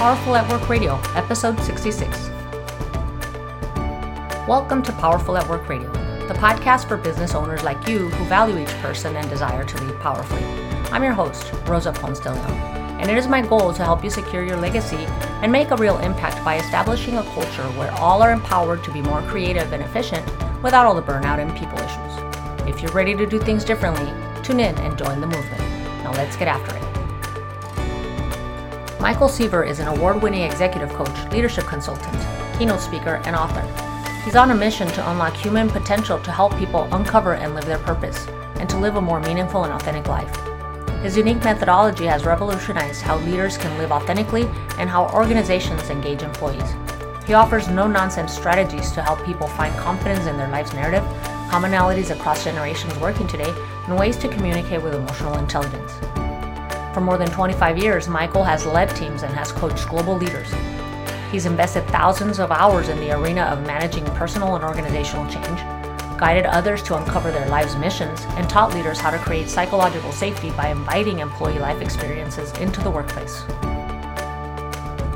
Powerful at Work Radio, episode 66. Welcome to Powerful at Work Radio, the podcast for business owners like you who value each person and desire to lead powerfully. I'm your host, Rosa Ponce de Leon, and it is my goal to help you secure your legacy and make a real impact by establishing a culture where all are empowered to be more creative and efficient without all the burnout and people issues. If you're ready to do things differently, tune in and join the movement. Now let's get after it. Michael Seaver is an award winning executive coach, leadership consultant, keynote speaker, and author. He's on a mission to unlock human potential to help people uncover and live their purpose, and to live a more meaningful and authentic life. His unique methodology has revolutionized how leaders can live authentically and how organizations engage employees. He offers no nonsense strategies to help people find confidence in their life's narrative, commonalities across generations working today, and ways to communicate with emotional intelligence. For more than 25 years, Michael has led teams and has coached global leaders. He's invested thousands of hours in the arena of managing personal and organizational change, guided others to uncover their lives' missions, and taught leaders how to create psychological safety by inviting employee life experiences into the workplace.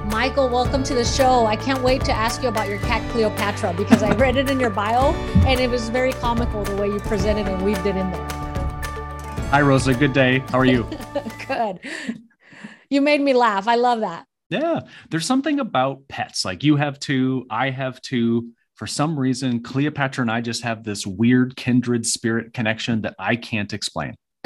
Michael, welcome to the show. I can't wait to ask you about your cat Cleopatra because I read it in your bio and it was very comical the way you presented and weaved it in there. Hi, Rosa. Good day. How are you? Good. You made me laugh. I love that. Yeah. There's something about pets. Like you have two, I have two. For some reason, Cleopatra and I just have this weird kindred spirit connection that I can't explain.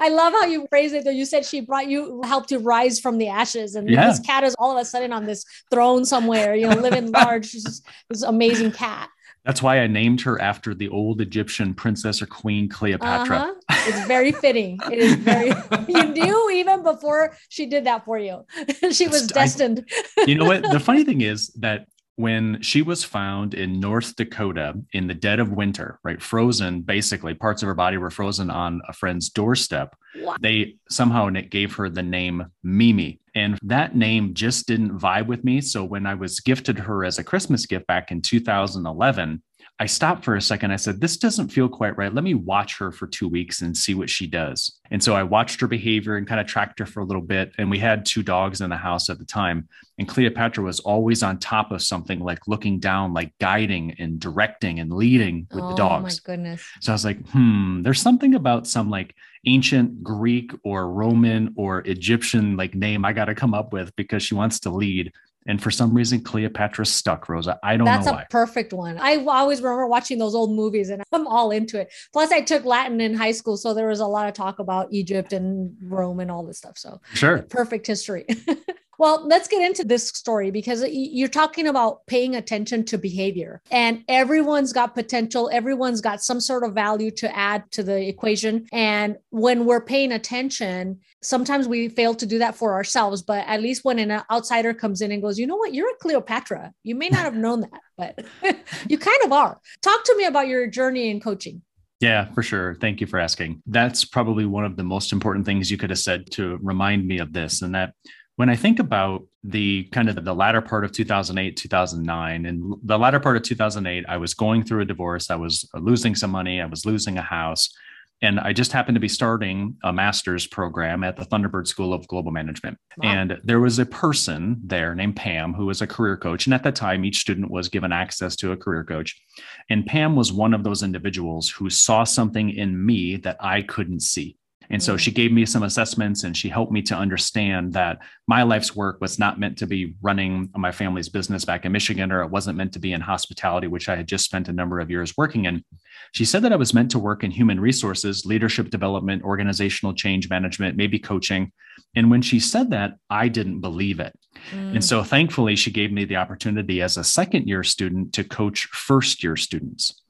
I love how you phrased it. Though you said she brought you, helped you rise from the ashes, and Yeah. this cat is all of a sudden on this throne somewhere, you know, living large. She's just this amazing cat. That's why I named her after the old Egyptian princess or queen Cleopatra. Uh-huh. It's very fitting. It is very. you knew even before she did that for you. she was I- destined. You know what? The funny thing is that when she was found in North Dakota in the dead of winter, right, frozen, basically parts of her body were frozen on a friend's doorstep. Wow. They somehow it gave her the name Mimi. And that name just didn't vibe with me. So when I was gifted her as a Christmas gift back in 2011, I stopped for a second. I said, This doesn't feel quite right. Let me watch her for two weeks and see what she does. And so I watched her behavior and kind of tracked her for a little bit. And we had two dogs in the house at the time. And Cleopatra was always on top of something, like looking down, like guiding and directing and leading with oh the dogs. Oh, my goodness. So I was like, hmm, there's something about some like ancient Greek or Roman or Egyptian like name I got to come up with because she wants to lead. And for some reason, Cleopatra stuck, Rosa. I don't That's know a why. perfect one. I always remember watching those old movies and I'm all into it. Plus, I took Latin in high school. So there was a lot of talk about Egypt and Rome and all this stuff. So Sure. perfect history. well, let's get into this story because you're talking about paying attention to behavior, and everyone's got potential. Everyone's got some sort of value to add to the equation. And when we're paying attention, sometimes we fail to do that for ourselves. But at least when an outsider comes in and goes, you know what, you're a Cleopatra. You may not have known that, but you kind of are. Talk to me about your journey in coaching. Yeah, for sure. Thank you for asking. That's probably one of the most important things you could have said to remind me of this. And that when I think about the kind of the latter part of 2008, 2009, and the latter part of 2008, I was going through a divorce. I was uh, losing some money. I was losing a house. And I just happened to be starting a master's program at the Thunderbird School of Global Management. Wow. And there was a person there named Pam who was a career coach. And at that time, each student was given access to a career coach. And Pam was one of those individuals who saw something in me that I couldn't see. And so she gave me some assessments and she helped me to understand that my life's work was not meant to be running my family's business back in Michigan, or it wasn't meant to be in hospitality, which I had just spent a number of years working in. She said that I was meant to work in human resources, leadership development, organizational change management, maybe coaching. And when she said that, I didn't believe it. Mm. And so thankfully, she gave me the opportunity as a second year student to coach first year students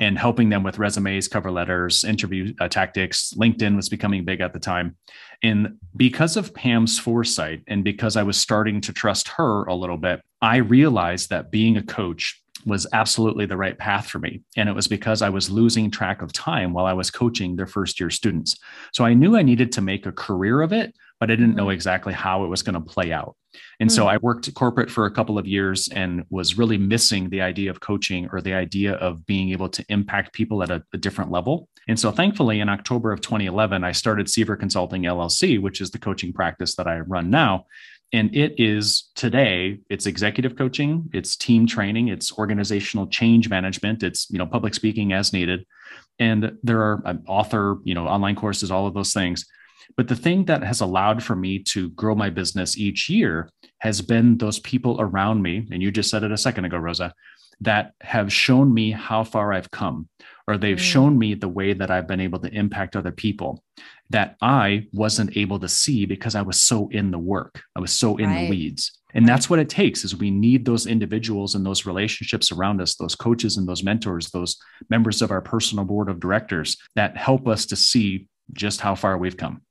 and helping them with resumes, cover letters, interview uh, tactics. LinkedIn was becoming big at the time. And because of Pam's foresight and because I was starting to trust her a little bit, I realized that being a coach was absolutely the right path for me. And it was because I was losing track of time while I was coaching their first year students. So I knew I needed to make a career of it, but I didn't know mm-hmm. exactly how it was going to play out. And so mm. I worked corporate for a couple of years and was really missing the idea of coaching or the idea of being able to impact people at a, a different level. And so thankfully, in October of 2011, I started Seaver Consulting LLC, which is the coaching practice that I run now. And it is today, it's executive coaching, it's team training, it's organizational change management, it's, you know, public speaking as needed. And there are um, author, you know, online courses, all of those things. But the thing that has allowed for me to grow my business each year has been those people around me. And you just said it a second ago, Rosa, that have shown me how far I've come, or they've mm. shown me the way that I've been able to impact other people that I wasn't able to see because I was so in the work. I was so in right. the weeds. And that's what it takes is we need those individuals and those relationships around us, those coaches and those mentors, those members of our personal board of directors that help us to see just how far we've come.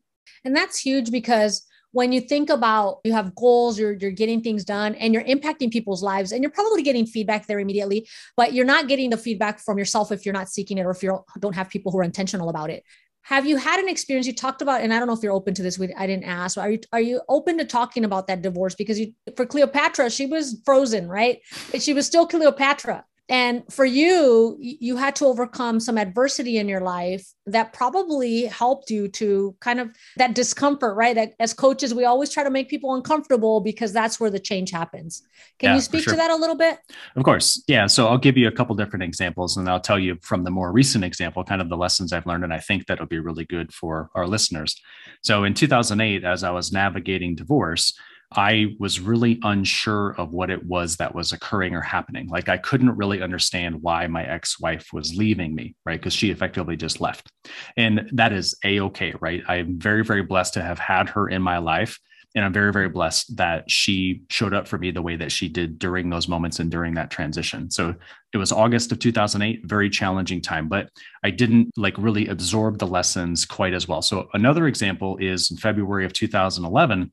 And that's huge because when you think about you have goals you're you're getting things done and you're impacting people's lives and you're probably getting feedback there immediately but you're not getting the feedback from yourself if you're not seeking it or if you don't have people who are intentional about it have you had an experience you talked about and i don't know if you're open to this i didn't ask are you are you open to talking about that divorce? Because you for cleopatra she was frozen right? But she was still cleopatra and for you you had to overcome some adversity in your life that probably helped you to kind of that discomfort right? That as coaches we always try to make people uncomfortable because that's where the change happens. Can yeah, you speak sure. to that a little bit? Of course. Yeah so i'll give you a couple different examples and i'll tell you from the more recent example kind of the lessons i've learned and i think that'll be really good for our listeners. So in 2008 as i was navigating divorce I was really unsure of what it was that was occurring or happening. Like I couldn't really understand why my ex-wife was leaving me, right? Because she effectively just left. And that is a-okay, right? I'm very, very blessed to have had her in my life. And I'm very, very blessed that she showed up for me the way that she did during those moments and during that transition. So it was August of 2008, very challenging time, but I didn't like really absorb the lessons quite as well. So another example is in February of 2011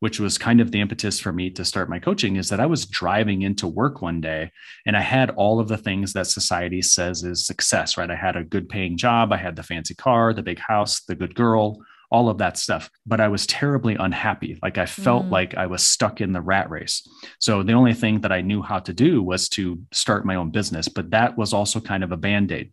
which was kind of the impetus for me to start my coaching is that I was driving into work one day and I had all of the things that society says is success, right? I had a good paying job, I had the fancy car, the big house, the good girl, all of that stuff. But I was terribly unhappy. Like I felt mm. like I was stuck in the rat race. So the only thing that I knew how to do was to start my own business. But that was also kind of a band aid.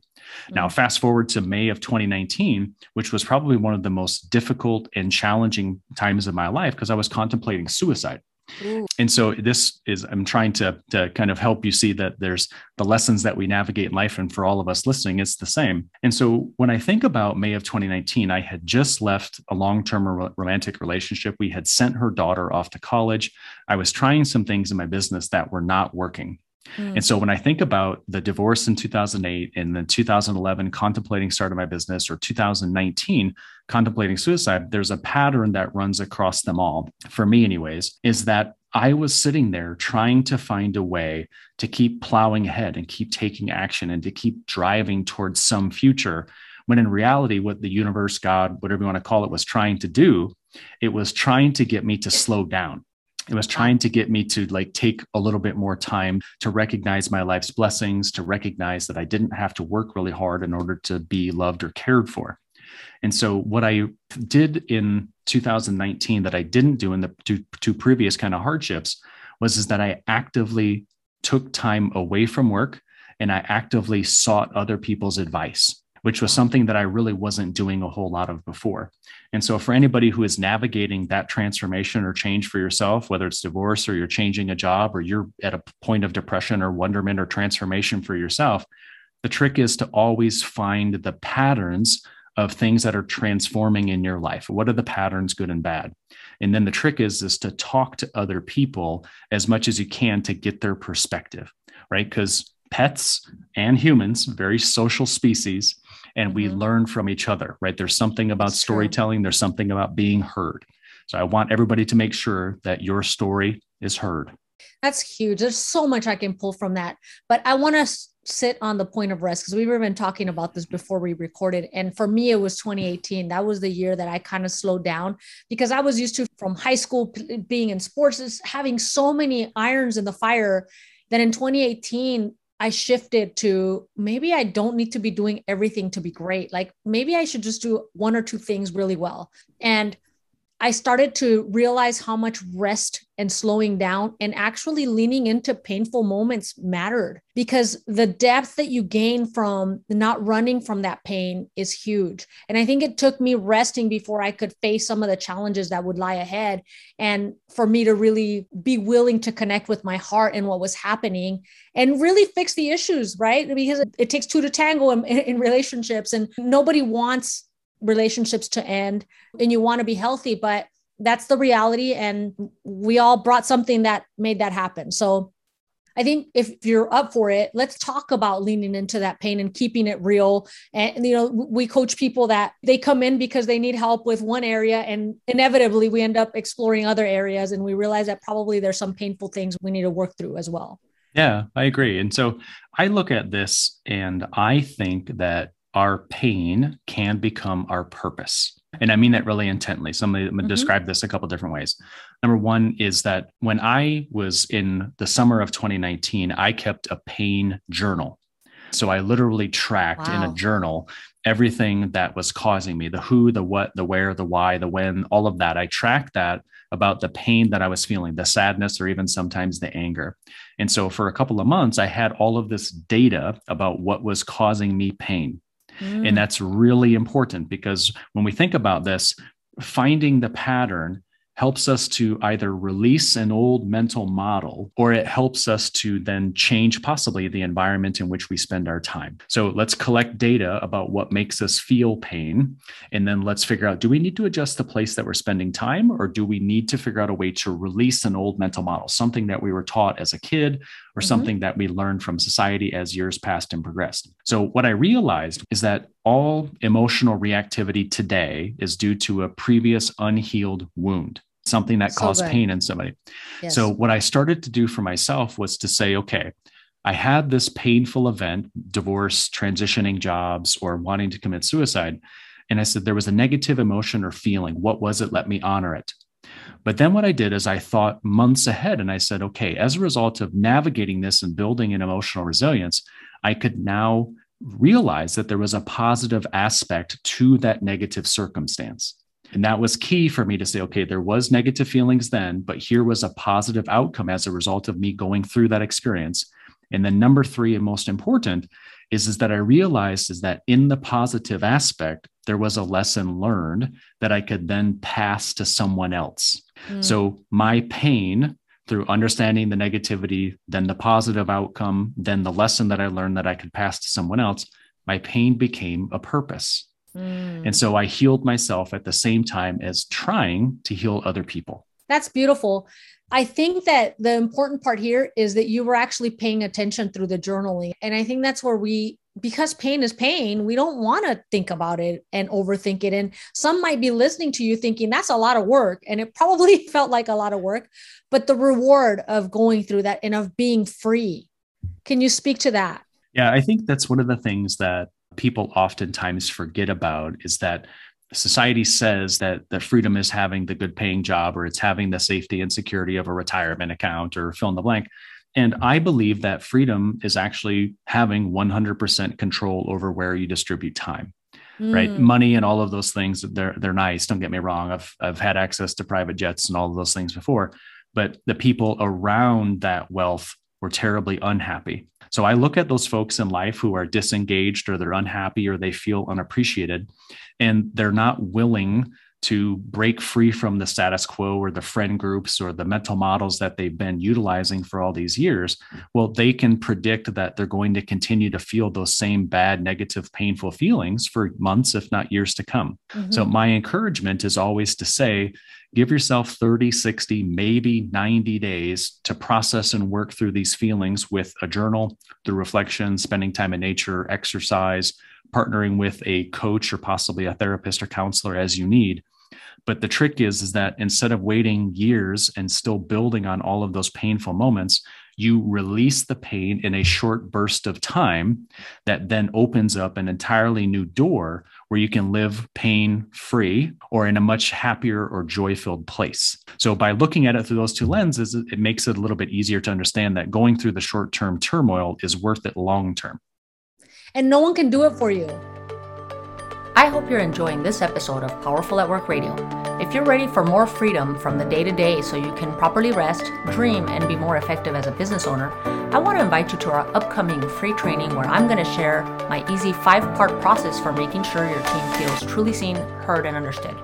Now, mm. fast forward to May of 2019, which was probably one of the most difficult and challenging times of my life because I was contemplating suicide. Ooh. And so this is I'm trying to to kind of help you see that there's the lessons that we navigate in life and for all of us listening it's the same. And so when I think about May of 2019 I had just left a long-term romantic relationship. We had sent her daughter off to college. I was trying some things in my business that were not working. And so when I think about the divorce in 2008 and then 2011 contemplating starting my business or 2019 contemplating suicide, there's a pattern that runs across them all, for me, anyways, is that I was sitting there trying to find a way to keep plowing ahead and keep taking action and to keep driving towards some future. When in reality, what the universe, God, whatever you want to call it, was trying to do, it was trying to get me to slow down it was trying to get me to like take a little bit more time to recognize my life's blessings to recognize that i didn't have to work really hard in order to be loved or cared for and so what i did in 2019 that i didn't do in the two, two previous kind of hardships was is that i actively took time away from work and i actively sought other people's advice which was something that I really wasn't doing a whole lot of before. And so, for anybody who is navigating that transformation or change for yourself, whether it's divorce or you're changing a job or you're at a point of depression or wonderment or transformation for yourself, the trick is to always find the patterns of things that are transforming in your life. What are the patterns, good and bad? And then the trick is is to talk to other people as much as you can to get their perspective, right? Because pets and humans, very social species, and we mm-hmm. learn from each other, right? There's something about That's storytelling, true. there's something about being heard. So I want everybody to make sure that your story is heard. That's huge. There's so much I can pull from that. But I want to sit on the point of rest because we were been talking about this before we recorded. And for me, it was 2018. That was the year that I kind of slowed down because I was used to from high school being in sports, having so many irons in the fire. That in 2018, I shifted to maybe I don't need to be doing everything to be great. Like maybe I should just do one or two things really well. And I started to realize how much rest and slowing down and actually leaning into painful moments mattered because the depth that you gain from not running from that pain is huge. And I think it took me resting before I could face some of the challenges that would lie ahead and for me to really be willing to connect with my heart and what was happening and really fix the issues, right? Because it, takes two to tango in, in relationships and nobody wants relationships to end and you want to be healthy but that's the reality and we all brought something that made that happen. So i think if you're up for it let's talk about leaning into that pain and keeping it real. And you know we coach people that they come in because they need help with one area and inevitably we end up exploring other areas and we realize that probably there's some painful things we need to work through as well. Yeah i agree. And so i look at this and i think that our pain can become our purpose. And I mean that really intently. Somebody mm-hmm. described this a couple different ways. Number one is that when I was in the summer of 2019, I kept a pain journal. So I literally tracked wow. in a journal everything that was causing me the who, the what, the where, the why, the when, all of that. I tracked that about the pain that I was feeling, the sadness, or even sometimes the anger. And so for a couple of months, I had all of this data about what was causing me pain. Mm. And that's really important because when we think about this, finding the pattern helps us to either release an old mental model or it helps us to then change possibly the environment in which we spend our time. So let's collect data about what makes us feel pain. And then let's figure out do we need to adjust the place that we're spending time or do we need to figure out a way to release an old mental model, something that we were taught as a kid or mm-hmm. something that we learned from society as years passed and progressed? So what I realized is that all emotional reactivity today is due to a previous unhealed wound something that so caused pain in somebody. Yes. So what I started to do for myself was to say, okay, I had this painful event, divorce, transitioning jobs, or wanting to commit suicide. And I said, there was a negative emotion or feeling. What was it? Let me honor it. But then what I did is I thought months ahead and I said, okay, as a result of navigating this and building an emotional resilience, I could now realize that there was a positive aspect to that negative circumstance. And that was key for me to say, okay, there was negative feelings then, but here was a positive outcome as a result of me going through that experience. And then number three, and most important, is, is that I realized is that in the positive aspect, there was a lesson learned that I could then pass to someone else. Mm. So my pain through understanding the negativity, then the positive outcome, then the lesson that I learned that I could pass to someone else, my pain became a purpose. Mm. And so I healed myself at the same time as trying to heal other people. That's beautiful. I think that the important part here is that you were actually paying attention through the journaling. And I think that's where we, because pain is pain, we don't want to think about it and overthink it. And some might be listening to you thinking that's a lot of work. And it probably felt like a lot of work, but the reward of going through that and of being free. Can you speak to that? Yeah, I think that's one of the things that people oftentimes forget about is that society says that the freedom is having the good paying job or it's having the safety and security of a retirement account or fill in the blank. And I believe that freedom is actually having 100% control over where you distribute time. Mm. Right. Money and all of those things, they're they're nice. Don't get me wrong. I've I've had access to private jets and all of those things before. But the people around that wealth were terribly unhappy. So I look at those folks in life who are disengaged or they're unhappy or they feel unappreciated and they're not willing to break free from the status quo or the friend groups or the mental models that they've been utilizing for all these years, well, they can predict that they're going to continue to feel those same bad, negative, painful feelings for months, if not years to come. Mm-hmm. So, my encouragement is always to say, give yourself 30, 60, maybe 90 days to process and work through these feelings with a journal, through reflection, spending time in nature, exercise, partnering with a coach or possibly a therapist or counselor as you need but the trick is is that instead of waiting years and still building on all of those painful moments you release the pain in a short burst of time that then opens up an entirely new door where you can live pain free or in a much happier or joy filled place. So, by looking at it through those two lenses, it makes it a little bit easier to understand that going through the short term turmoil is worth it long term. And no one can do it for you. I hope you're enjoying this episode of Powerful at Work Radio. If you're ready for more freedom from the day to day so you can properly rest, dream, and be more effective as a business owner, I want to invite you to our upcoming free training where I'm going to share my easy five part process for making sure your team feels truly seen, heard, and understood.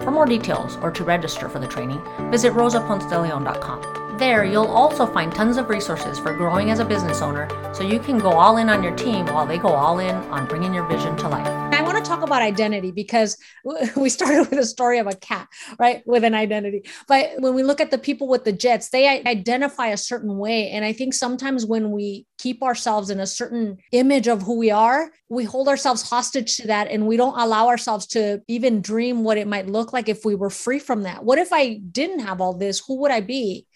For more details or to register for the training, visit rosaponcedeleon.com. There, you'll also find tons of resources for growing as a business owner so you can go all in on your team while they go all in on bringing your vision to life. I want to talk about identity because we started with a story of a cat, right? With an identity. But when we look at the people with the jets, they identify a certain way. And I think sometimes when we keep ourselves in a certain image of who we are, we hold ourselves hostage to that and we don't allow ourselves to even dream what it might look like if we were free from that. What if I didn't have all this? Who would I be?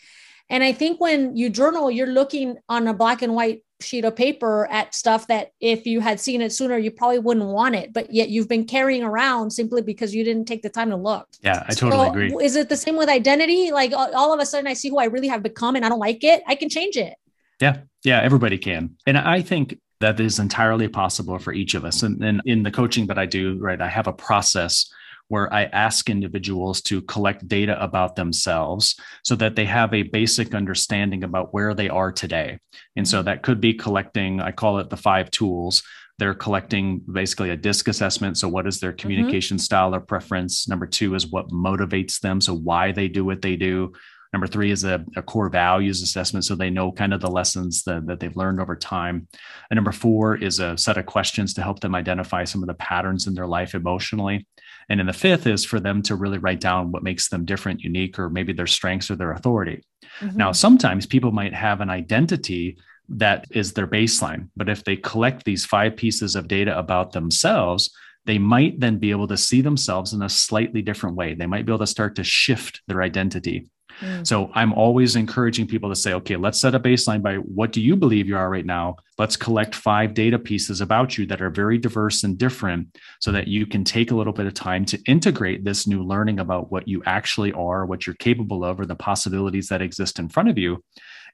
And I think when you journal, you're looking on a black and white sheet of paper at stuff that if you had seen it sooner, you probably wouldn't want it, but yet you've been carrying around simply because you didn't take the time to look. Yeah, I totally so agree. Is it the same with identity? Like all of a sudden I see who I really have become and I don't like it. I can change it. Yeah. Yeah. Everybody can. And I think that is entirely possible for each of us. And, and in the coaching that I do, right, I have a process where I ask individuals to collect data about themselves so that they have a basic understanding about where they are today. And so mm-hmm. that could be collecting, I call it the five tools. They're collecting basically a disc assessment. So, what is their mm-hmm. communication mm-hmm. style or preference? Number two is what motivates them. So, why they do what they do. Number three is a, a, core values assessment. So they know kind of the lessons that, that they've learned over time. And number four is a set of questions to help them identify some of the patterns in their life emotionally. And then the fifth is for them to really write down what makes them different, unique, or maybe their strengths or their authority. Mm-hmm. Now, sometimes people might have an identity that is their baseline, but if they collect these five pieces of data about themselves, they might then be able to see themselves in a slightly different way. They might be able to start to shift their identity. Mm. So I'm always encouraging people to say, okay, let's set a baseline by what do you believe you are right now? Let's collect five data pieces about you that are very diverse and different so that you can take a little bit of time to integrate this new learning about what you actually are, what you're capable of, or the possibilities that exist in front of you.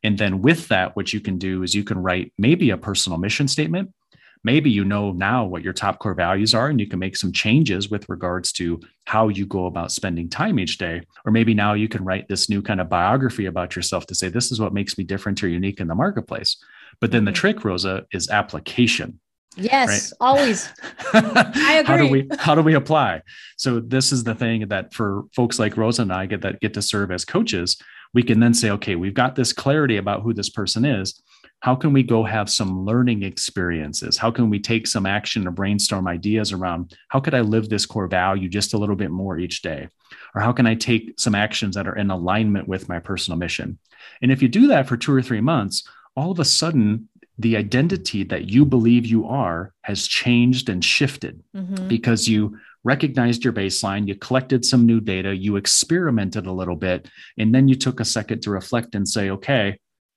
And then with that, what you can do is you can write maybe a personal mission statement maybe you know now what your top core values are and you can make some changes with regards to how you go about spending time each day. Or maybe now you can write this new kind of biography about yourself to say, this is what makes me different or unique in the marketplace. But then the mm-hmm. trick, Rosa, is application. Yes, right? always. I agree. how do we how do we apply? So this is the thing that for folks like Rosa and I get that get to serve as coaches, we can then say, okay, we've got this clarity about who this person is how can we go have some learning experiences? How can we take some action or brainstorm ideas around how could i live this core value just a little bit more each day? Or how can i take some actions that are in alignment with my personal mission? And if you do that for two or three months all of a sudden the identity that you believe you are has changed and shifted mm-hmm. because you recognized your baseline, you collected some new data, you experimented a little bit, and then you took a second to reflect and say, okay,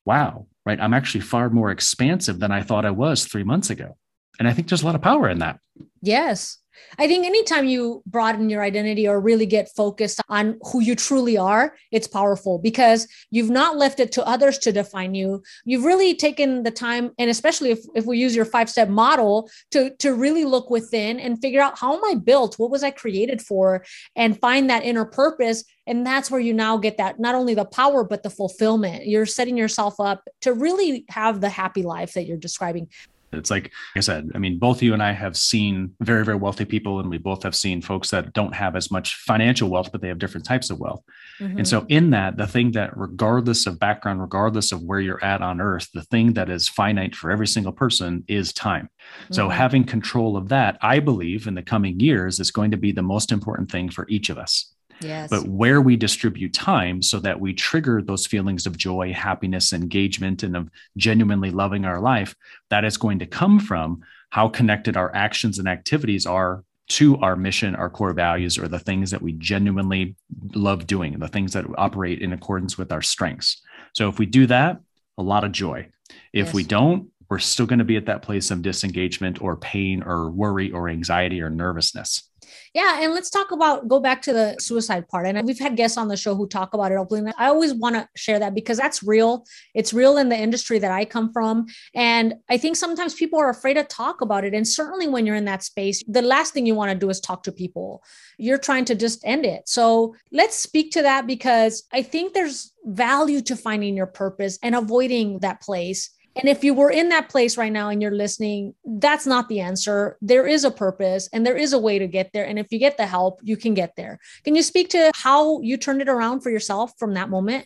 wow, right? I'm actually far more expansive than I thought I was three months ago. And I think there's a lot of power in that. Yes. I think anytime you broaden your identity or really get focused on who you truly are, it's powerful because you've not left it to others to define you. You've really taken the time, and especially if, if we use your five step model, to, to really look within and figure out how am I built? What was I created for? And find that inner purpose. And that's where you now get that not only the power, but the fulfillment. You're setting yourself up to really have the happy life that you're describing. It's like, I said, I mean, both you and I have seen very, very wealthy people, and we both have seen folks that don't have as much financial wealth, but they have different types of wealth. Mm-hmm. And so, in that, the thing that, regardless of background, regardless of where you're at on earth, the thing that is finite for every single person is time. Mm-hmm. So, having control of that, I believe in the coming years is going to be the most important thing for each of us. Yes. But where we distribute time so that we trigger those feelings of joy, happiness, engagement, and of genuinely loving our life, that is going to come from how connected our actions and activities are to our mission, our core values, or the things that we genuinely love doing, the things that operate in accordance with our strengths. So if we do that, a lot of joy. If yes. we don't, we're still going to be at that place of disengagement or pain or worry or anxiety or nervousness. Yeah, and let's talk about go back to the suicide part. And we've had guests on the show who talk about it openly. I always want to share that because that's real. It's real in the industry that I come from, and I think sometimes people are afraid to talk about it. And certainly when you're in that space, the last thing you want to do is talk to people. You're trying to just end it. So let's speak to that because I think there's value to finding your purpose and avoiding that place and if you were in that place right now and you're listening, that's not the answer. There is a purpose and there is a way to get there. And if you get the help, you can get there. Can you speak to how you turned it around for yourself from that moment?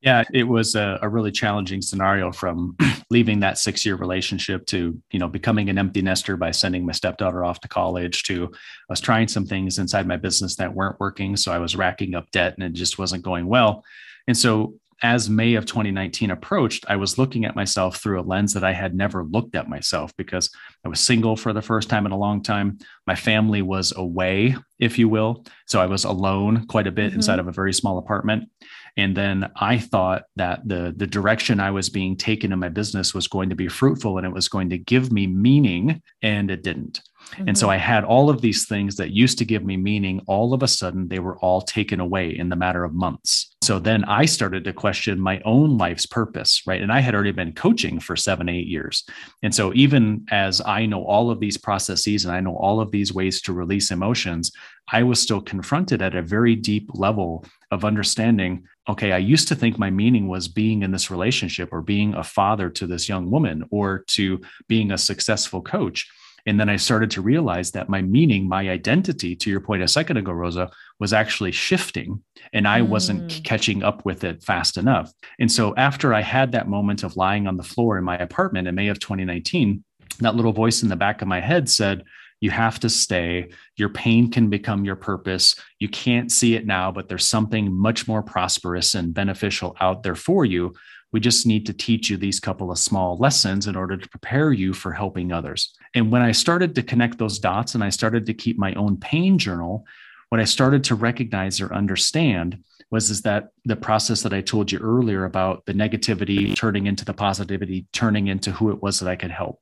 Yeah, it was a, a really challenging scenario from leaving that six year relationship to, you know, becoming an empty nester by sending my stepdaughter off to college to I was trying some things inside my business that weren't working. So I was racking up debt and it just wasn't going well. And so as May of 2019 approached, I was looking at myself through a lens that I had never looked at myself because I was single for the first time in a long time. My family was away, if you will. So I was alone quite a bit mm-hmm. inside of a very small apartment. And then I thought that the, the direction I was being taken in my business was going to be fruitful and it was going to give me meaning, and it didn't. Mm-hmm. And so I had all of these things that used to give me meaning. All of a sudden, they were all taken away in the matter of months. So then I started to question my own life's purpose, right? And I had already been coaching for seven, eight years. And so even as I know all of these processes and I know all of these ways to release emotions, I was still confronted at a very deep level of understanding okay, I used to think my meaning was being in this relationship or being a father to this young woman or to being a successful coach. And then I started to realize that my meaning, my identity, to your point a second ago, Rosa, was actually shifting and I mm. wasn't catching up with it fast enough. And so after I had that moment of lying on the floor in my apartment in May of 2019, that little voice in the back of my head said, you have to stay. Your pain can become your purpose. You can't see it now, but there's something much more prosperous and beneficial out there for you. We just need to teach you these couple of small lessons in order to prepare you for helping others. And when I started to connect those dots and I started to keep my own pain journal, what I started to recognize or understand was is that the process that I told you earlier about the negativity turning into the positivity, turning into who it was that I could help.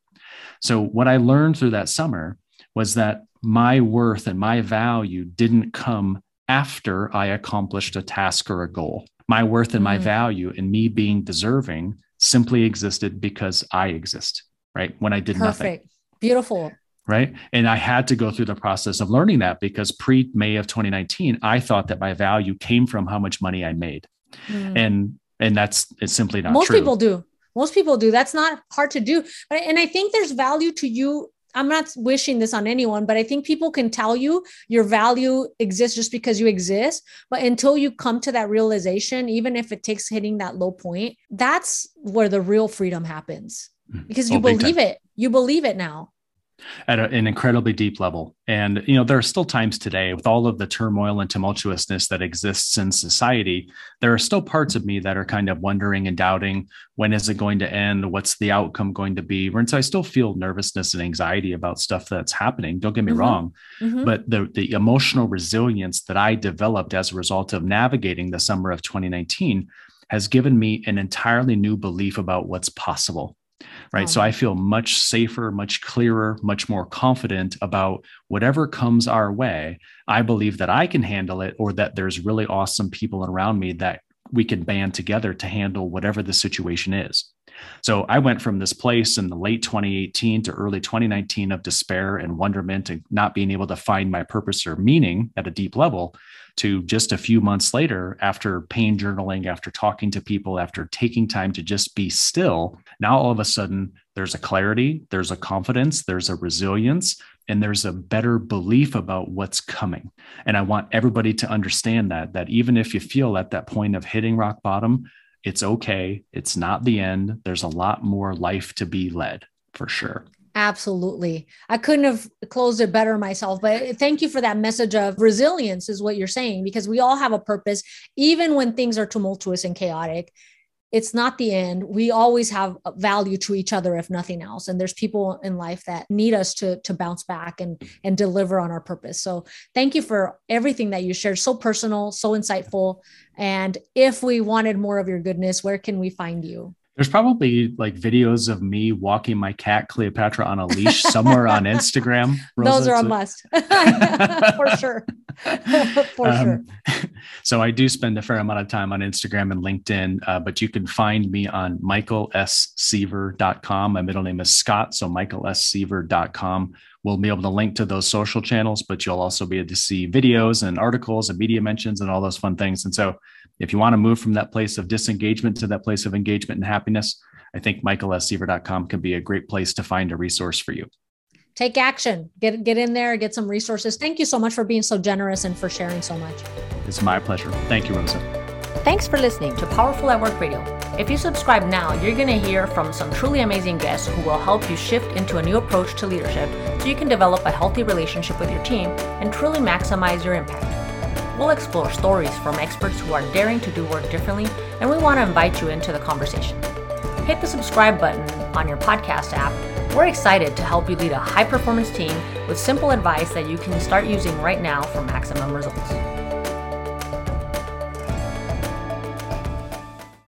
So what I learned through that summer was that my worth and my value didn't come after I accomplished a task or a goal my worth and my mm. value and me being deserving simply existed because I exist, right? When I did Perfect. nothing. Beautiful. Right. And I had to go through the process of learning that because pre May of 2019, I thought that my value came from how much money I made. Mm. And and that's it's simply not most true. people do most people do that's not hard to do and i think there's value to you I'm not wishing this on anyone, but I think people can tell you your value exists just because you exist. But until you come to that realization, even if it takes hitting that low point, that's where the real freedom happens mm-hmm. because you oh, believe it. You believe it now at a, an incredibly deep level. And, you know, there are still times today with all of the turmoil and tumultuousness that exists in society, there are still parts of me that are kind of wondering and doubting when is it going to end? What's the outcome going to be? And so I still feel nervousness and anxiety about stuff that's happening. Don't get me mm-hmm. wrong. Mm-hmm. But the, the emotional resilience that I developed as a result of navigating the summer of 2019 has given me an entirely new belief about what's possible right? So I uh-huh. feel much safer, much clearer, much more confident about whatever comes our way. I believe that I can handle it or that there's really awesome people around me that we can band together to handle whatever the situation is. So I went from this place in the late 2018 to early 2019 of despair and wonderment and not being able to find my purpose or meaning at a deep level to just a few months later, after pain journaling, after talking to people, after taking time to just be still, now all of a sudden there's a clarity, there's a confidence, there's a resilience, and there's a better belief about what's coming. And I want everybody to understand that, that even if you feel at that point of hitting rock bottom, it's okay. It's not the end. There's a lot more life to be led for sure. Absolutely. I couldn't have closed it better myself, but thank you for that message of resilience, is what you're saying, because we all have a purpose, even when things are tumultuous and chaotic it's not the end. We always have value to each other, if nothing else. And there's people in life that need us to, to bounce back and, and deliver on our purpose. So thank you for everything that you shared. So personal, so insightful. And if we wanted more of your goodness, where can we find you? There's probably like videos of me walking my cat Cleopatra on a leash somewhere on Instagram. Rosa, Those are a must for sure. for um, sure. So I do spend a fair amount of time on Instagram and LinkedIn, uh, but you can find me on michaelsseaver.com. My middle name is Scott, so michaelsseaver.com. We'll be able to link to those social channels, but you'll also be able to see videos and articles and media mentions and all those fun things. And so if you want to move from that place of disengagement to that place of engagement and happiness, I think michaelsseaver.com can be a great place to find a resource for you. Take action. Get get in there, get some resources. Thank you so much for being so generous and for sharing so much. It's my pleasure. Thank you, Rosa. Thanks for listening to Powerful at Work Radio. If you subscribe now, you're going to hear from some truly amazing guests who will help you shift into a new approach to leadership so you can develop a healthy relationship with your team and truly maximize your impact. We'll explore stories from experts who are daring to do work differently, and we want to invite you into the conversation. Hit the subscribe button on your podcast app. We're excited to help you lead a high performance team with simple advice that you can start using right now for maximum results.